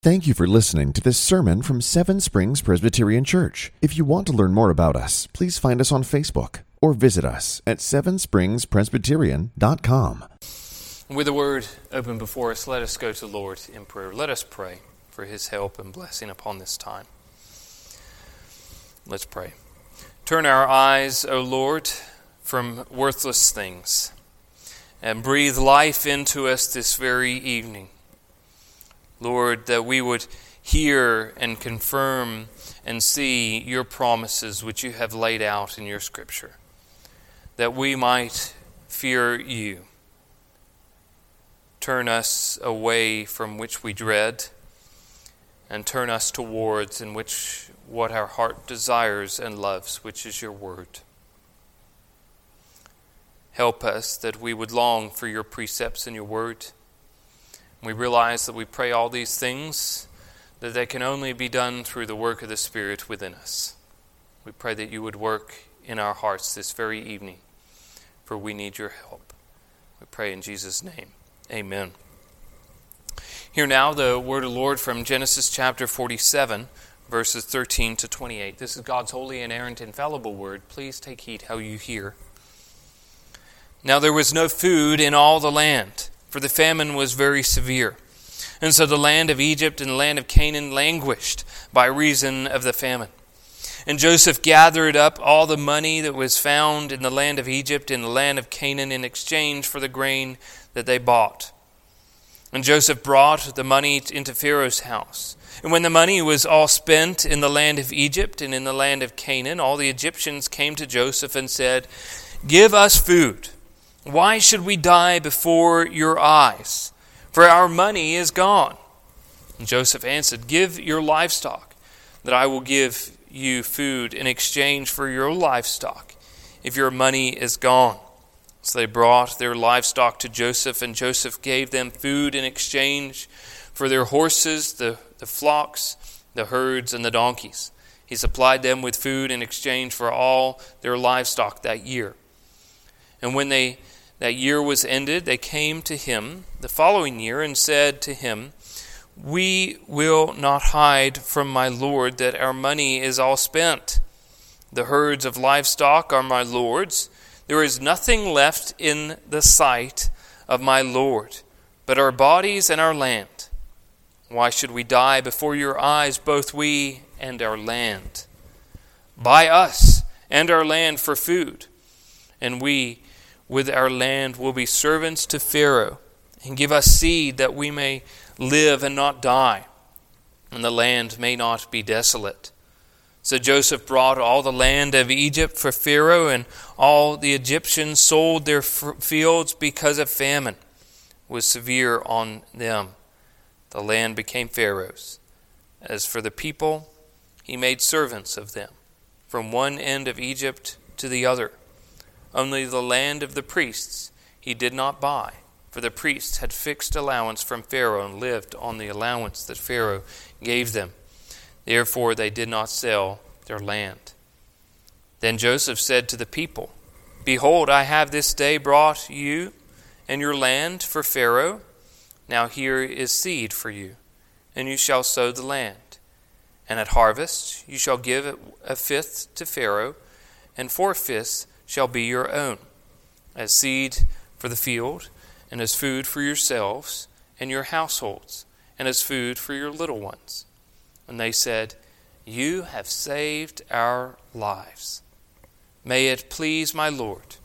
Thank you for listening to this sermon from Seven Springs Presbyterian Church. If you want to learn more about us, please find us on Facebook or visit us at sevenspringspresbyterian.com. With the word open before us, let us go to the Lord in prayer. Let us pray for his help and blessing upon this time. Let's pray. Turn our eyes, O Lord, from worthless things and breathe life into us this very evening. Lord, that we would hear and confirm and see your promises which you have laid out in your scripture, that we might fear you. Turn us away from which we dread, and turn us towards in which what our heart desires and loves, which is your word. Help us that we would long for your precepts and your word we realize that we pray all these things, that they can only be done through the work of the Spirit within us. We pray that you would work in our hearts this very evening, for we need your help. We pray in Jesus' name. Amen. Hear now the word of the Lord from Genesis chapter 47, verses 13 to 28. This is God's holy, inerrant, infallible word. Please take heed how you hear. Now there was no food in all the land for the famine was very severe. And so the land of Egypt and the land of Canaan languished by reason of the famine. And Joseph gathered up all the money that was found in the land of Egypt and the land of Canaan in exchange for the grain that they bought. And Joseph brought the money into Pharaoh's house. And when the money was all spent in the land of Egypt and in the land of Canaan, all the Egyptians came to Joseph and said, Give us food why should we die before your eyes? For our money is gone. And Joseph answered, Give your livestock, that I will give you food in exchange for your livestock, if your money is gone. So they brought their livestock to Joseph, and Joseph gave them food in exchange for their horses, the, the flocks, the herds, and the donkeys. He supplied them with food in exchange for all their livestock that year. And when they that year was ended, they came to him the following year and said to him, We will not hide from my Lord that our money is all spent. The herds of livestock are my Lord's. There is nothing left in the sight of my Lord but our bodies and our land. Why should we die before your eyes, both we and our land? Buy us and our land for food, and we with our land will be servants to Pharaoh, and give us seed that we may live and not die, and the land may not be desolate. So Joseph brought all the land of Egypt for Pharaoh, and all the Egyptians sold their fields because of famine was severe on them. The land became Pharaoh's. As for the people, he made servants of them, from one end of Egypt to the other. Only the land of the priests he did not buy, for the priests had fixed allowance from Pharaoh and lived on the allowance that Pharaoh gave them. Therefore they did not sell their land. Then Joseph said to the people, Behold, I have this day brought you and your land for Pharaoh. Now here is seed for you, and you shall sow the land. And at harvest you shall give a fifth to Pharaoh, and four fifths shall be your own, as seed for the field, and as food for yourselves and your households, and as food for your little ones. And they said, You have saved our lives. May it please my Lord,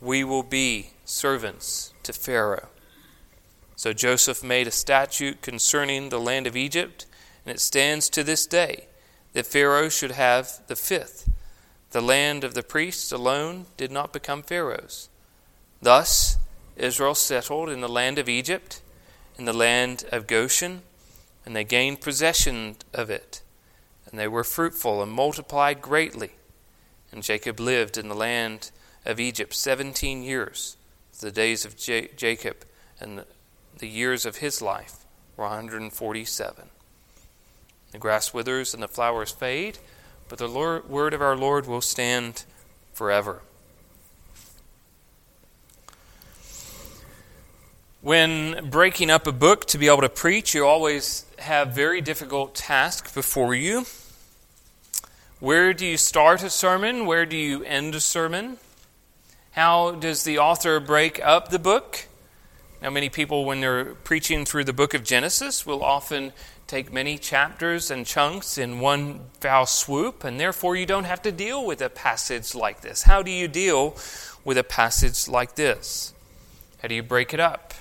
we will be servants to Pharaoh. So Joseph made a statute concerning the land of Egypt, and it stands to this day that Pharaoh should have the fifth the land of the priests alone did not become Pharaoh's. Thus, Israel settled in the land of Egypt, in the land of Goshen, and they gained possession of it. And they were fruitful and multiplied greatly. And Jacob lived in the land of Egypt seventeen years. The days of J- Jacob and the years of his life were 147. The grass withers and the flowers fade but the Lord, word of our Lord will stand forever. When breaking up a book to be able to preach, you always have very difficult task before you. Where do you start a sermon? Where do you end a sermon? How does the author break up the book? Now, many people, when they're preaching through the book of Genesis, will often take many chapters and chunks in one foul swoop, and therefore you don't have to deal with a passage like this. How do you deal with a passage like this? How do you break it up?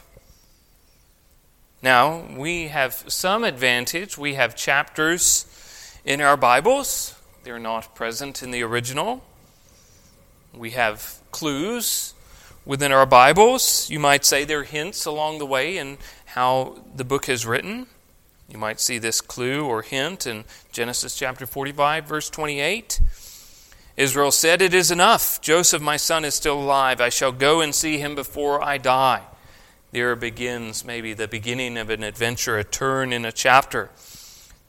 Now, we have some advantage. We have chapters in our Bibles, they're not present in the original. We have clues within our Bibles. You might say there are hints along the way in how the book is written. You might see this clue or hint in Genesis chapter 45, verse 28. Israel said, It is enough. Joseph, my son, is still alive. I shall go and see him before I die. There begins maybe the beginning of an adventure, a turn in a chapter.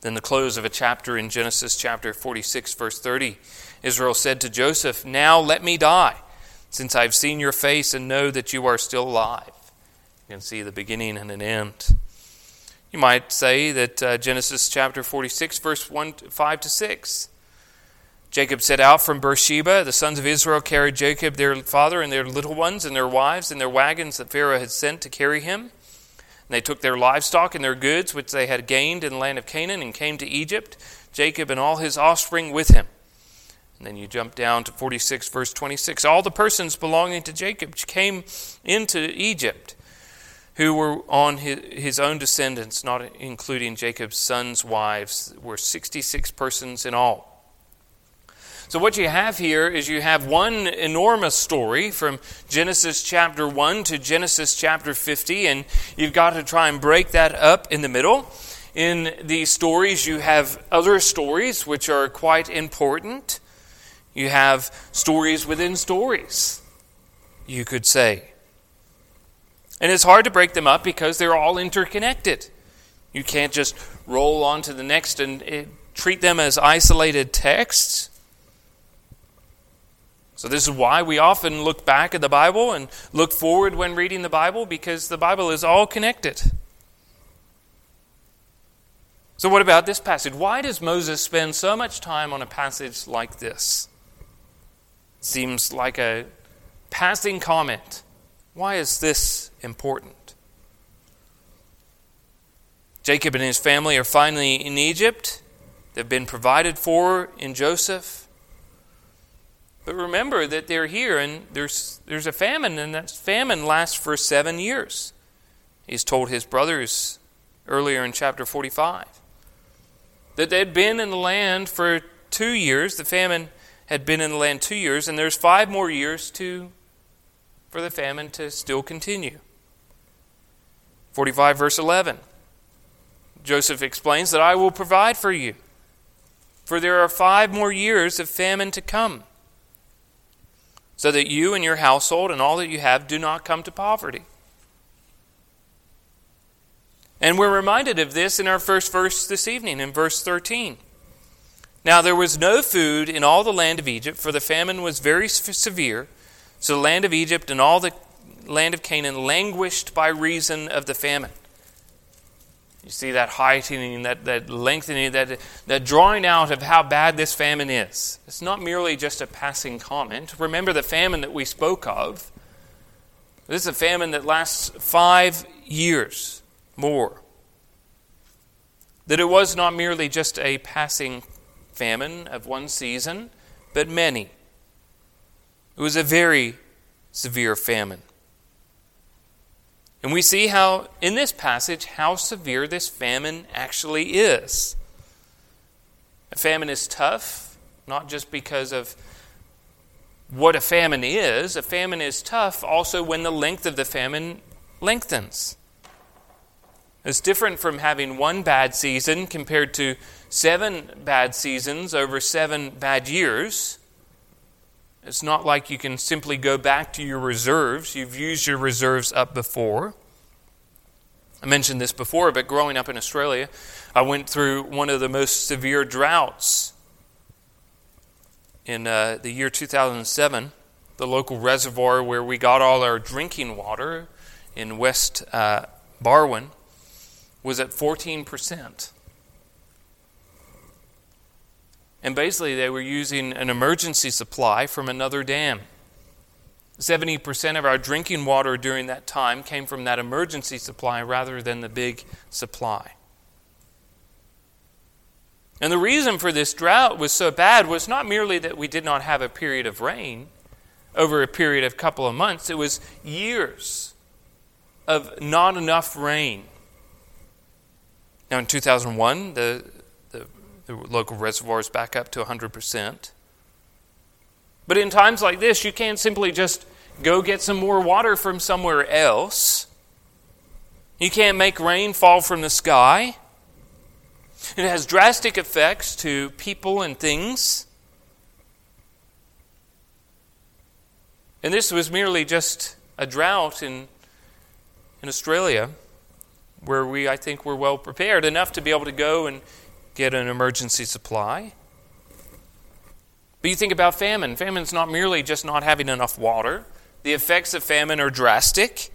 Then the close of a chapter in Genesis chapter 46, verse 30. Israel said to Joseph, Now let me die, since I've seen your face and know that you are still alive. You can see the beginning and an end. You might say that uh, Genesis chapter 46, verse 1, 5 to 6. Jacob set out from Beersheba. The sons of Israel carried Jacob, their father, and their little ones, and their wives, and their wagons that Pharaoh had sent to carry him. And they took their livestock and their goods, which they had gained in the land of Canaan, and came to Egypt, Jacob and all his offspring with him. And then you jump down to 46, verse 26. All the persons belonging to Jacob came into Egypt, who were on his, own descendants, not including Jacob's sons' wives, were 66 persons in all. So, what you have here is you have one enormous story from Genesis chapter 1 to Genesis chapter 50, and you've got to try and break that up in the middle. In these stories, you have other stories which are quite important. You have stories within stories, you could say. And it's hard to break them up because they're all interconnected. You can't just roll on to the next and eh, treat them as isolated texts. So, this is why we often look back at the Bible and look forward when reading the Bible because the Bible is all connected. So, what about this passage? Why does Moses spend so much time on a passage like this? Seems like a passing comment. Why is this important? Jacob and his family are finally in Egypt. They've been provided for in Joseph. But remember that they're here and there's, there's a famine, and that famine lasts for seven years. He's told his brothers earlier in chapter 45 that they'd been in the land for two years. The famine had been in the land two years, and there's five more years to, for the famine to still continue. 45, verse 11. Joseph explains that I will provide for you, for there are five more years of famine to come so that you and your household and all that you have do not come to poverty. And we're reminded of this in our first verse this evening, in verse 13. Now there was no food in all the land of Egypt, for the famine was very severe. So the land of Egypt and all the land of Canaan languished by reason of the famine. You see that heightening, that, that lengthening, that, that drawing out of how bad this famine is. It's not merely just a passing comment. Remember the famine that we spoke of. This is a famine that lasts five years more. That it was not merely just a passing famine of one season, but many. It was a very severe famine. And we see how, in this passage, how severe this famine actually is. A famine is tough, not just because of what a famine is. A famine is tough also when the length of the famine lengthens. It's different from having one bad season compared to seven bad seasons over seven bad years. It's not like you can simply go back to your reserves. You've used your reserves up before. I mentioned this before, but growing up in Australia, I went through one of the most severe droughts in uh, the year 2007. The local reservoir where we got all our drinking water in West uh, Barwon was at 14%. And basically, they were using an emergency supply from another dam. 70% of our drinking water during that time came from that emergency supply rather than the big supply. And the reason for this drought was so bad was not merely that we did not have a period of rain over a period of couple of months, it was years of not enough rain. Now, in 2001, the, the, the local reservoirs back up to 100%. But in times like this, you can't simply just go get some more water from somewhere else. You can't make rain fall from the sky. It has drastic effects to people and things. And this was merely just a drought in, in Australia where we, I think, were well prepared enough to be able to go and get an emergency supply. But you think about famine. Famine's not merely just not having enough water, the effects of famine are drastic.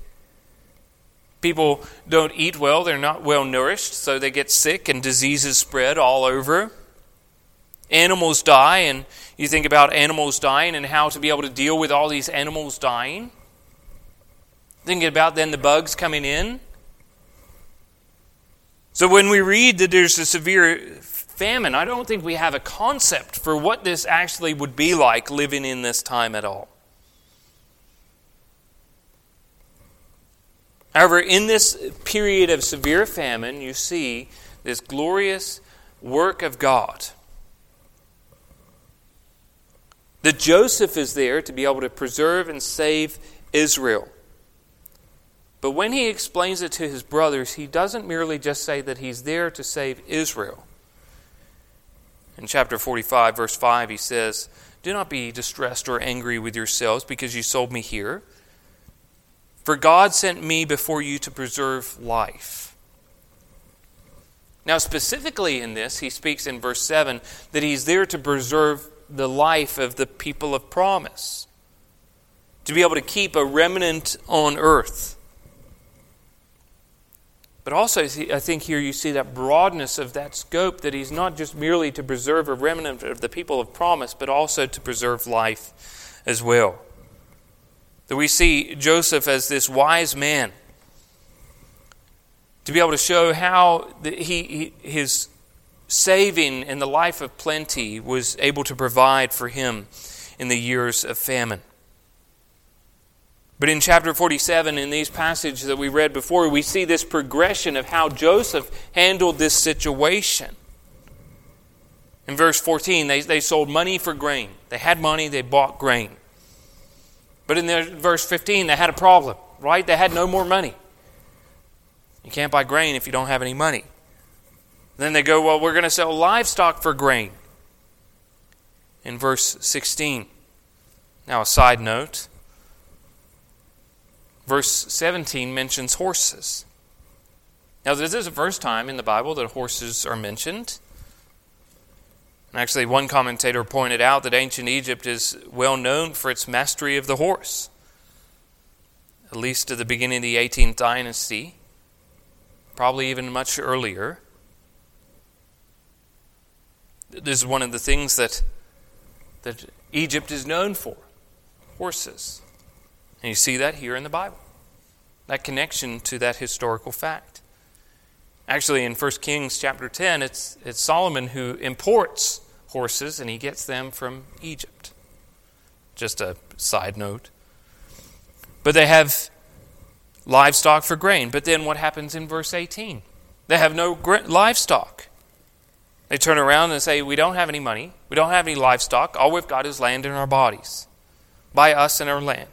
People don't eat well, they're not well nourished, so they get sick and diseases spread all over. Animals die, and you think about animals dying and how to be able to deal with all these animals dying. Thinking about then the bugs coming in so when we read that there's a severe famine, I don't think we have a concept for what this actually would be like living in this time at all. However, in this period of severe famine, you see this glorious work of God. That Joseph is there to be able to preserve and save Israel. But when he explains it to his brothers, he doesn't merely just say that he's there to save Israel. In chapter 45, verse 5, he says, Do not be distressed or angry with yourselves because you sold me here. For God sent me before you to preserve life. Now, specifically in this, he speaks in verse 7 that he's there to preserve the life of the people of promise, to be able to keep a remnant on earth. But also, I think here you see that broadness of that scope that he's not just merely to preserve a remnant of the people of promise, but also to preserve life as well. That we see Joseph as this wise man to be able to show how he, his saving in the life of plenty was able to provide for him in the years of famine. But in chapter 47, in these passages that we read before, we see this progression of how Joseph handled this situation. In verse 14, they, they sold money for grain. They had money, they bought grain. But in their, verse 15, they had a problem, right? They had no more money. You can't buy grain if you don't have any money. Then they go, well, we're going to sell livestock for grain. In verse 16. Now, a side note Verse 17 mentions horses. Now, this is the first time in the Bible that horses are mentioned. And actually, one commentator pointed out that ancient Egypt is well known for its mastery of the horse, at least to the beginning of the 18th dynasty, probably even much earlier. This is one of the things that, that Egypt is known for horses. And you see that here in the Bible. That connection to that historical fact. Actually, in 1 Kings chapter 10, it's, it's Solomon who imports horses and he gets them from Egypt. Just a side note. But they have livestock for grain. But then what happens in verse 18? They have no livestock. They turn around and say, We don't have any money. We don't have any livestock. All we've got is land in our bodies. Buy us and our land.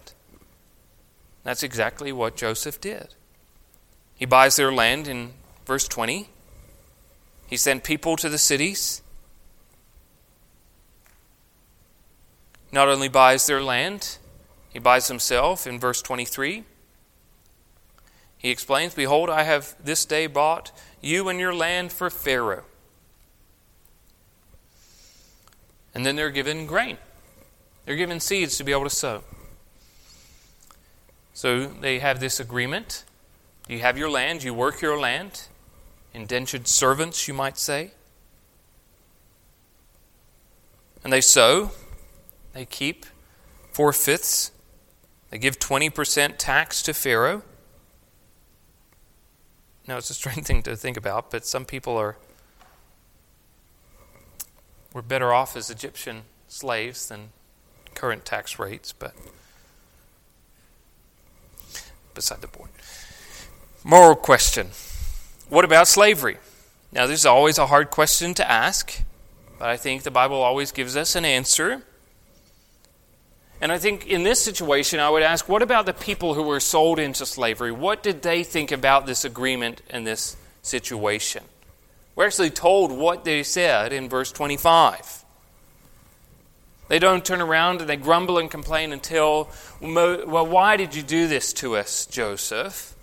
That's exactly what Joseph did. He buys their land in verse 20. He sent people to the cities. Not only buys their land, he buys himself in verse 23. He explains, Behold, I have this day bought you and your land for Pharaoh. And then they're given grain, they're given seeds to be able to sow. So they have this agreement. You have your land, you work your land, indentured servants, you might say. And they sow, they keep four fifths, they give 20% tax to Pharaoh. Now, it's a strange thing to think about, but some people are we're better off as Egyptian slaves than current tax rates, but beside the point. Moral question What about slavery? Now, this is always a hard question to ask, but I think the Bible always gives us an answer. And I think in this situation, I would ask what about the people who were sold into slavery? What did they think about this agreement and this situation? We're actually told what they said in verse 25. They don't turn around and they grumble and complain until, well, why did you do this to us, Joseph?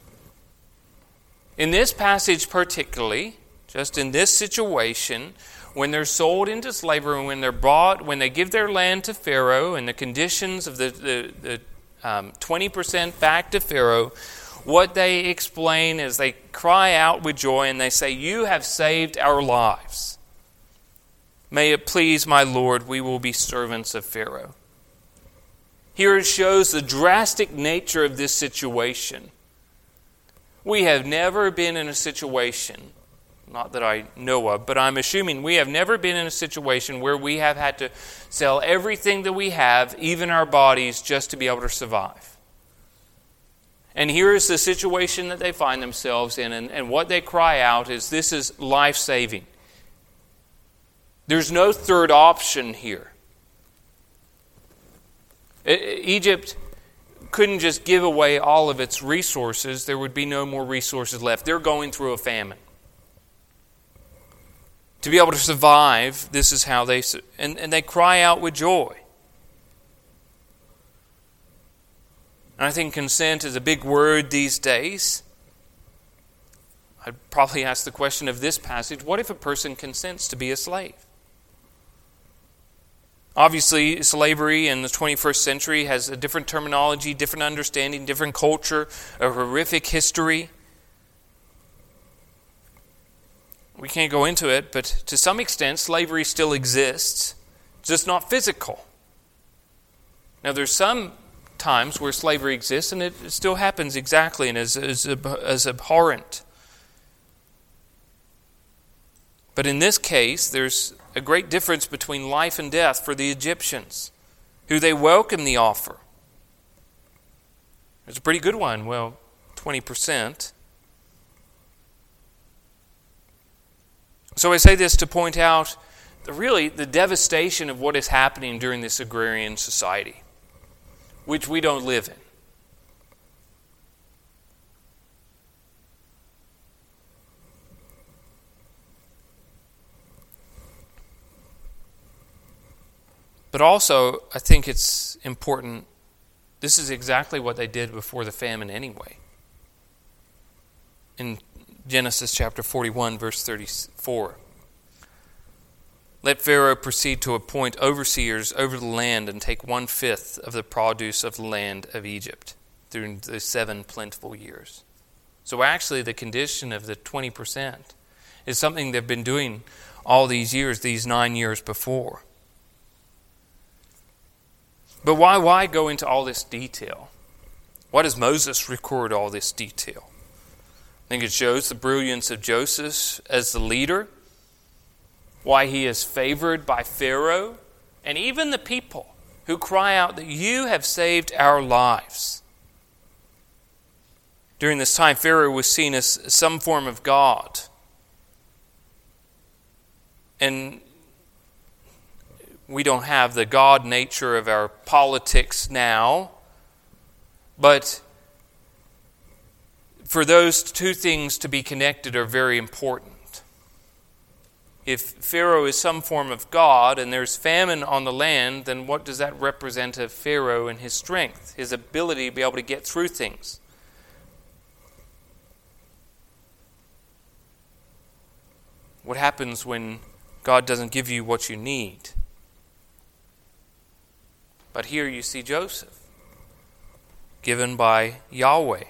In this passage, particularly, just in this situation, when they're sold into slavery, and when they're bought, when they give their land to Pharaoh, and the conditions of the, the, the um, 20% back to Pharaoh, what they explain is they cry out with joy and they say, You have saved our lives. May it please my Lord, we will be servants of Pharaoh. Here it shows the drastic nature of this situation. We have never been in a situation, not that I know of, but I'm assuming we have never been in a situation where we have had to sell everything that we have, even our bodies, just to be able to survive. And here is the situation that they find themselves in, and, and what they cry out is this is life saving. There's no third option here. Egypt couldn't just give away all of its resources, there would be no more resources left. They're going through a famine. To be able to survive, this is how they, and, and they cry out with joy. And I think consent is a big word these days. I'd probably ask the question of this passage what if a person consents to be a slave? Obviously, slavery in the 21st century has a different terminology, different understanding, different culture, a horrific history. We can't go into it, but to some extent, slavery still exists, just not physical. Now, there's some times where slavery exists, and it still happens exactly and is, is abhorrent. But in this case, there's a great difference between life and death for the Egyptians, who they welcome the offer. It's a pretty good one. Well, 20%. So I say this to point out the, really the devastation of what is happening during this agrarian society which we don't live in. But also, I think it's important. This is exactly what they did before the famine, anyway. In Genesis chapter 41, verse 34. Let Pharaoh proceed to appoint overseers over the land and take one fifth of the produce of the land of Egypt through the seven plentiful years. So, actually, the condition of the 20% is something they've been doing all these years, these nine years before. But why, why go into all this detail? Why does Moses record all this detail? I think it shows the brilliance of Joseph as the leader why he is favored by Pharaoh and even the people who cry out that you have saved our lives. During this time, Pharaoh was seen as some form of God. And we don't have the God nature of our politics now, but for those two things to be connected are very important if Pharaoh is some form of God and there's famine on the land, then what does that represent of Pharaoh and his strength, his ability to be able to get through things? What happens when God doesn't give you what you need? But here you see Joseph given by Yahweh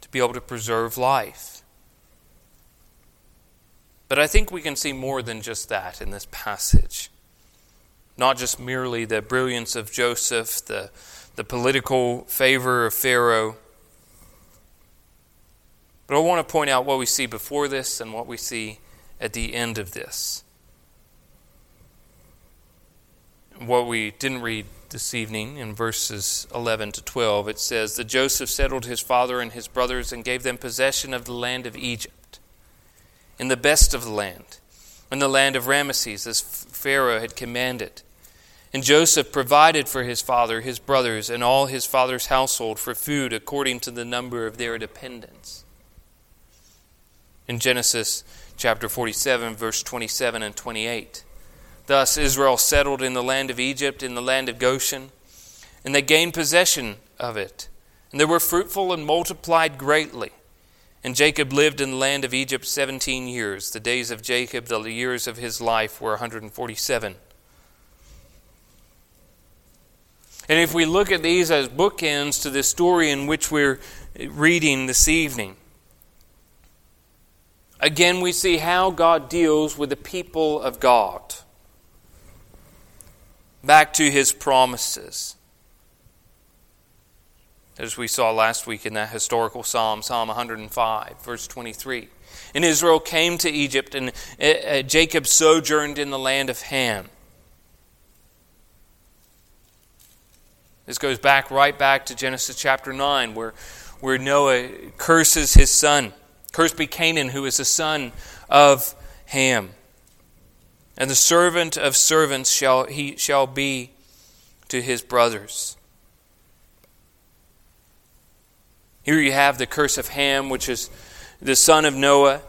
to be able to preserve life. But I think we can see more than just that in this passage. Not just merely the brilliance of Joseph, the, the political favor of Pharaoh. But I want to point out what we see before this and what we see at the end of this. What we didn't read this evening in verses 11 to 12, it says that Joseph settled his father and his brothers and gave them possession of the land of Egypt, in the best of the land, in the land of Ramesses, as Pharaoh had commanded. And Joseph provided for his father, his brothers, and all his father's household for food according to the number of their dependents. In Genesis chapter 47, verse 27 and 28. Thus Israel settled in the land of Egypt, in the land of Goshen, and they gained possession of it. And they were fruitful and multiplied greatly. And Jacob lived in the land of Egypt seventeen years. The days of Jacob, the years of his life, were 147. And if we look at these as bookends to the story in which we're reading this evening, again we see how God deals with the people of God. Back to his promises. As we saw last week in that historical psalm, Psalm 105, verse 23. And Israel came to Egypt, and uh, uh, Jacob sojourned in the land of Ham. This goes back right back to Genesis chapter 9, where, where Noah curses his son. Cursed be Canaan, who is the son of Ham. And the servant of servants shall he shall be to his brothers. Here you have the curse of Ham, which is the son of Noah.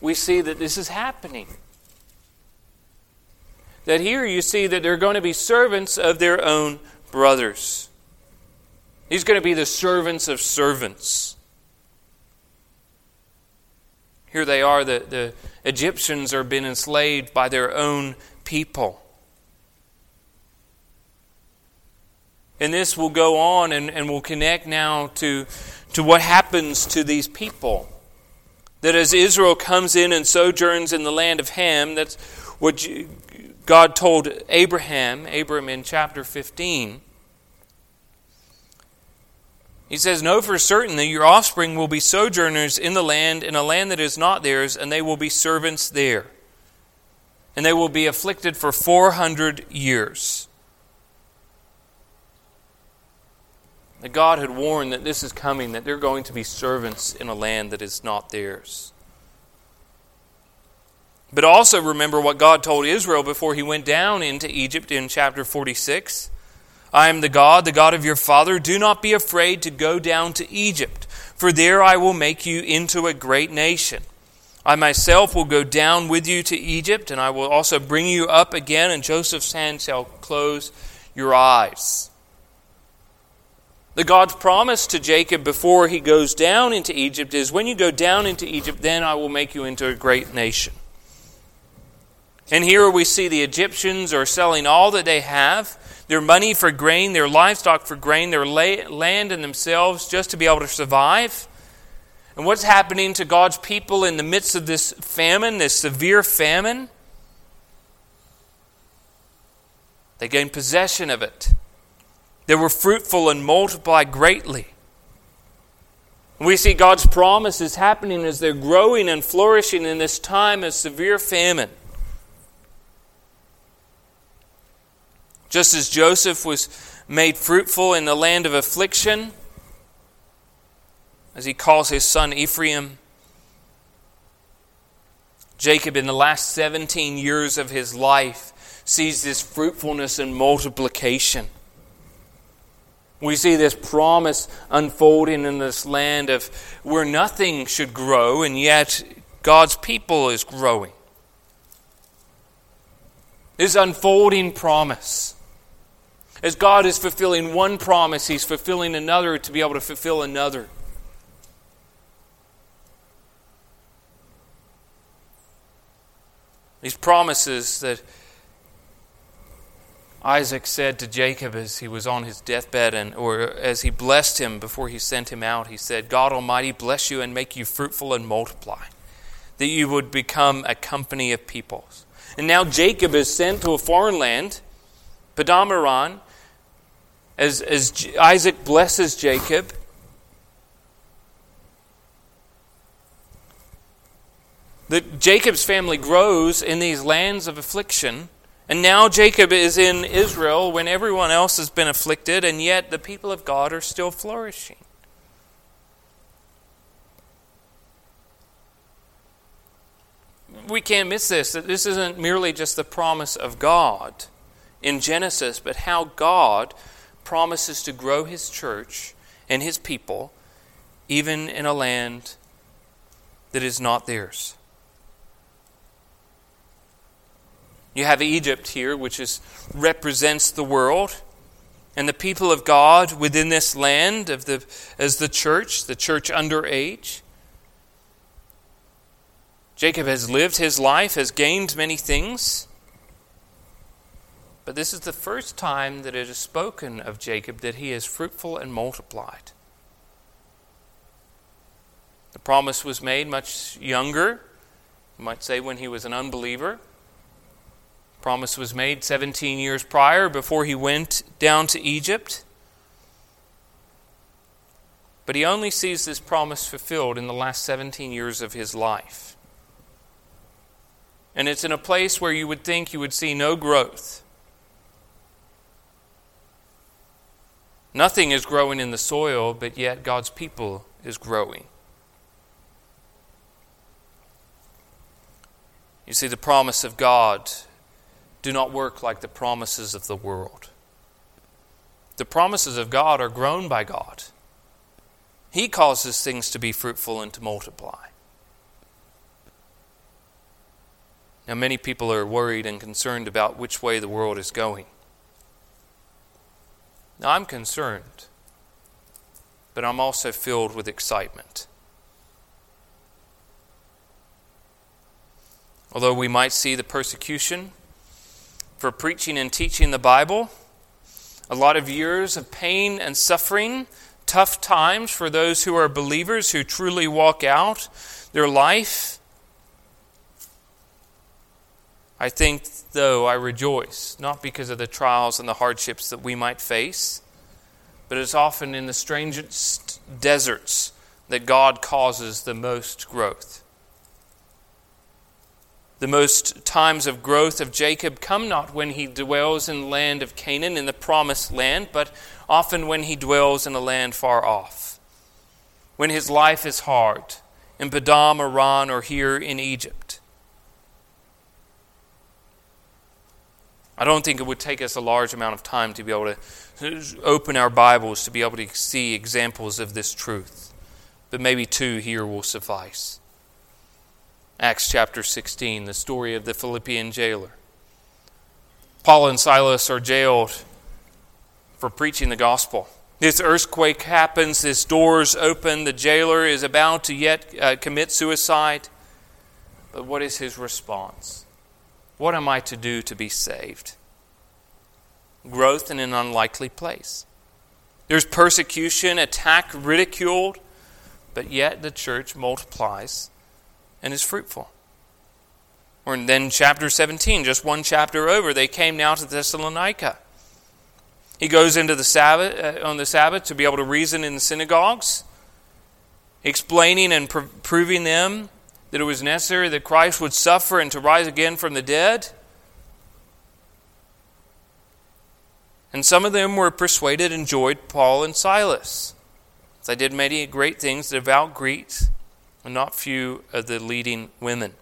We see that this is happening. That here you see that they're going to be servants of their own brothers. He's going to be the servants of servants. Here they are, the, the Egyptians are being enslaved by their own people. And this will go on and, and will connect now to, to what happens to these people. That as Israel comes in and sojourns in the land of Ham, that's what God told Abraham, Abram in chapter 15 he says, Know for certain that your offspring will be sojourners in the land, in a land that is not theirs, and they will be servants there. And they will be afflicted for 400 years. That God had warned that this is coming, that they're going to be servants in a land that is not theirs. But also remember what God told Israel before he went down into Egypt in chapter 46. I am the God, the God of your father. Do not be afraid to go down to Egypt, for there I will make you into a great nation. I myself will go down with you to Egypt, and I will also bring you up again, and Joseph's hand shall close your eyes. The God's promise to Jacob before he goes down into Egypt is when you go down into Egypt, then I will make you into a great nation. And here we see the Egyptians are selling all that they have their money for grain, their livestock for grain, their land and themselves just to be able to survive. And what's happening to God's people in the midst of this famine, this severe famine? They gained possession of it. They were fruitful and multiplied greatly. We see God's promises happening as they're growing and flourishing in this time of severe famine. Just as Joseph was made fruitful in the land of affliction, as he calls his son Ephraim, Jacob, in the last 17 years of his life, sees this fruitfulness and multiplication. We see this promise unfolding in this land of where nothing should grow, and yet God's people is growing. This unfolding promise. As God is fulfilling one promise, He's fulfilling another to be able to fulfill another. These promises that Isaac said to Jacob as he was on his deathbed, and, or as he blessed him before he sent him out, he said, God Almighty bless you and make you fruitful and multiply, that you would become a company of peoples. And now Jacob is sent to a foreign land, Paddan Aram, as, as Isaac blesses Jacob. That Jacob's family grows in these lands of affliction and now Jacob is in Israel when everyone else has been afflicted, and yet the people of God are still flourishing. We can't miss this that this isn't merely just the promise of God in Genesis, but how God promises to grow his church and his people even in a land that is not theirs. You have Egypt here, which is, represents the world and the people of God within this land of the, as the church, the church under age. Jacob has lived his life, has gained many things. But this is the first time that it is spoken of Jacob that he is fruitful and multiplied. The promise was made much younger, you might say when he was an unbeliever. Promise was made 17 years prior before he went down to Egypt. But he only sees this promise fulfilled in the last 17 years of his life. And it's in a place where you would think you would see no growth. Nothing is growing in the soil, but yet God's people is growing. You see, the promise of God do not work like the promises of the world. The promises of God are grown by God. He causes things to be fruitful and to multiply. Now, many people are worried and concerned about which way the world is going. Now, I'm concerned, but I'm also filled with excitement. Although we might see the persecution for preaching and teaching the Bible. A lot of years of pain and suffering, tough times for those who are believers who truly walk out their life. I think, though, I rejoice, not because of the trials and the hardships that we might face, but it's often in the strangest deserts that God causes the most growth. The most times of growth of Jacob come not when he dwells in the land of Canaan, in the promised land, but often when he dwells in a land far off. When his life is hard, in Paddan, Aram, or here in Egypt. I don't think it would take us a large amount of time to be able to open our Bibles to be able to see examples of this truth. But maybe two here will suffice. Acts chapter 16, the story of the Philippian jailer. Paul and Silas are jailed for preaching the gospel. This earthquake happens, this doors open, the jailer is about to yet uh, commit suicide. But what is his response? What am I to do to be saved? Growth in an unlikely place. There's persecution, attack, ridiculed, but yet the church multiplies and is fruitful. Or then chapter 17, just one chapter over, they came now to Thessalonica. He goes into the Sabbath uh, on the Sabbath to be able to reason in the synagogues, explaining and pr- proving them that it was necessary that Christ would suffer and to rise again from the dead. And some of them were persuaded and joyed Paul and Silas. They did many great things, the devout Greeks and not few of the leading women.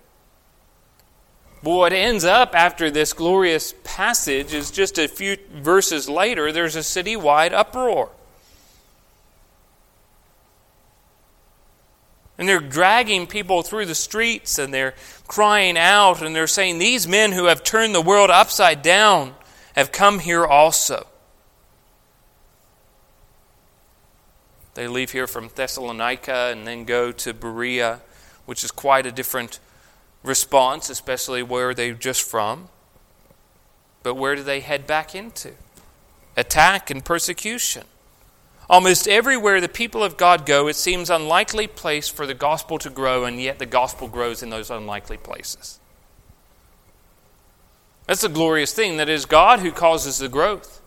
But what ends up after this glorious passage is just a few verses later, there's a citywide uproar. And they're dragging people through the streets and they're crying out and they're saying, These men who have turned the world upside down have come here also. They leave here from Thessalonica and then go to Berea, which is quite a different response, especially where they're just from. but where do they head back into? Attack and persecution. Almost everywhere the people of God go, it seems unlikely place for the gospel to grow, and yet the gospel grows in those unlikely places. That's a glorious thing that is God who causes the growth.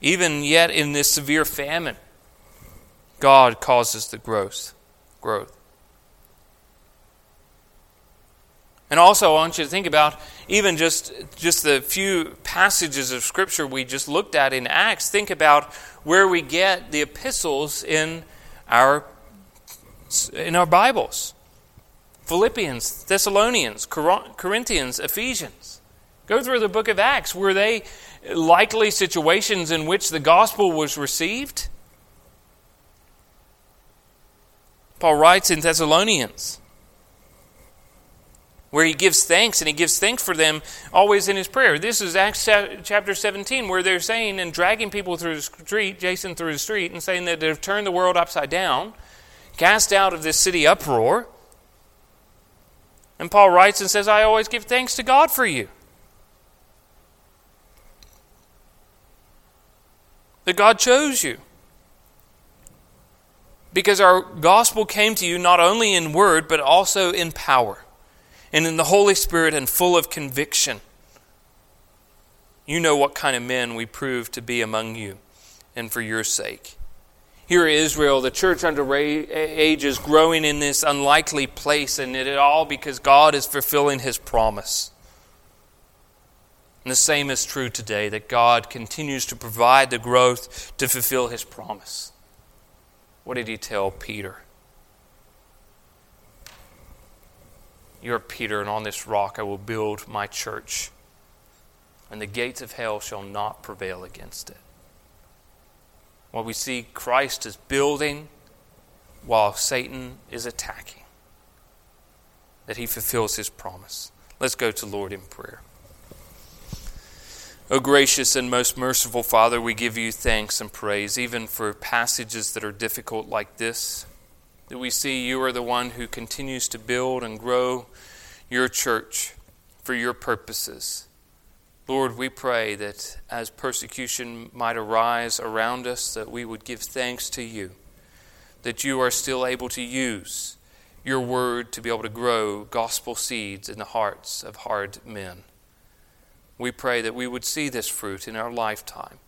Even yet in this severe famine, God causes the growth. Growth. And also, I want you to think about even just, just the few passages of Scripture we just looked at in Acts. Think about where we get the epistles in our, in our Bibles Philippians, Thessalonians, Corinthians, Ephesians. Go through the book of Acts. Were they likely situations in which the gospel was received? Paul writes in Thessalonians where he gives thanks, and he gives thanks for them always in his prayer. This is Acts chapter 17, where they're saying and dragging people through the street, Jason through the street, and saying that they've turned the world upside down, cast out of this city uproar. And Paul writes and says, I always give thanks to God for you. That God chose you. Because our gospel came to you not only in word, but also in power and in the Holy Spirit and full of conviction. You know what kind of men we prove to be among you, and for your sake. Here, Israel, the church under age is growing in this unlikely place, and it all because God is fulfilling his promise. And the same is true today that God continues to provide the growth to fulfill his promise. What did he tell Peter? You are Peter, and on this rock I will build my church, and the gates of hell shall not prevail against it. What we see Christ is building while Satan is attacking, that he fulfills his promise. Let's go to Lord in prayer. O gracious and most merciful Father, we give you thanks and praise, even for passages that are difficult like this that we see you are the one who continues to build and grow your church for your purposes. Lord, we pray that as persecution might arise around us, that we would give thanks to you, that you are still able to use your word to be able to grow gospel seeds in the hearts of hard men. We pray that we would see this fruit in our lifetime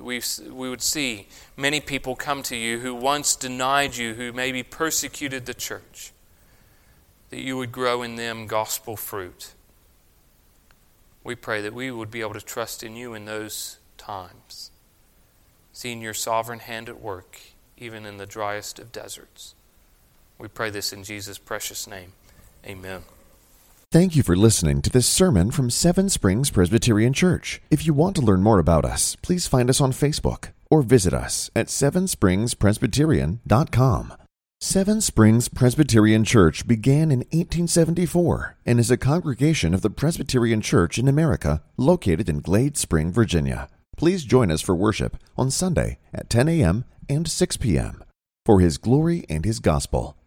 we, we would see many people come to you who once denied you, who maybe persecuted the church, that you would grow in them gospel fruit. We pray that we would be able to trust in you in those times, seeing your sovereign hand at work, even in the driest of deserts. We pray this in Jesus' precious name. Amen. Thank you for listening to this sermon from Seven Springs Presbyterian Church. If you want to learn more about us, please find us on Facebook or visit us at sevenspringspresbyterian.com. Seven Springs Presbyterian Church began in 1874 and is a congregation of the Presbyterian Church in America located in Glade Spring, Virginia. Please join us for worship on Sunday at 10 a.m. and 6 p.m. for His glory and His gospel.